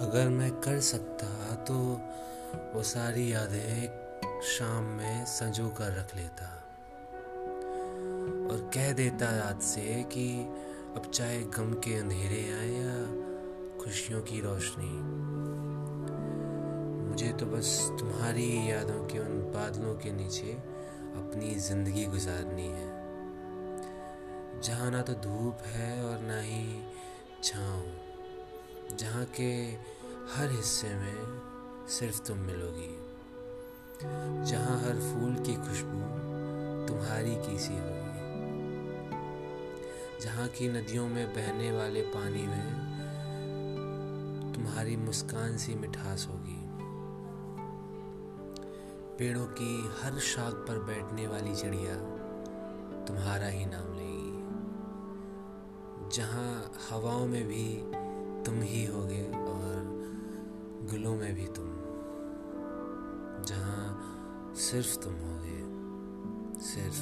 अगर मैं कर सकता तो वो सारी यादें शाम में संजो कर रख लेता और कह देता रात से कि अब चाहे गम के अंधेरे आए या खुशियों की रोशनी। मुझे तो बस तुम्हारी यादों के उन बादलों के नीचे अपनी ज़िंदगी गुजारनी है। जहाँ ना तो धूप है और ना ही छाँव। जहाँ के हर हिस्से में सिर्फ़ तुम मिलोगी। जहाँ हर फूल की खुशबू तुम्हारी की सी होगी। जहाँ की नदियों में बहने वाले पानी में तुम्हारी मुस्कान सी मिठास होगी। पेड़ों की हर शाख पर बैठने वाली चिड़िया तुम्हारा ही नाम लेगी। जहाँ हवाओं में भी गुलों में भी तुम जहाँ सिर्फ़ तुम होगे सिर्फ़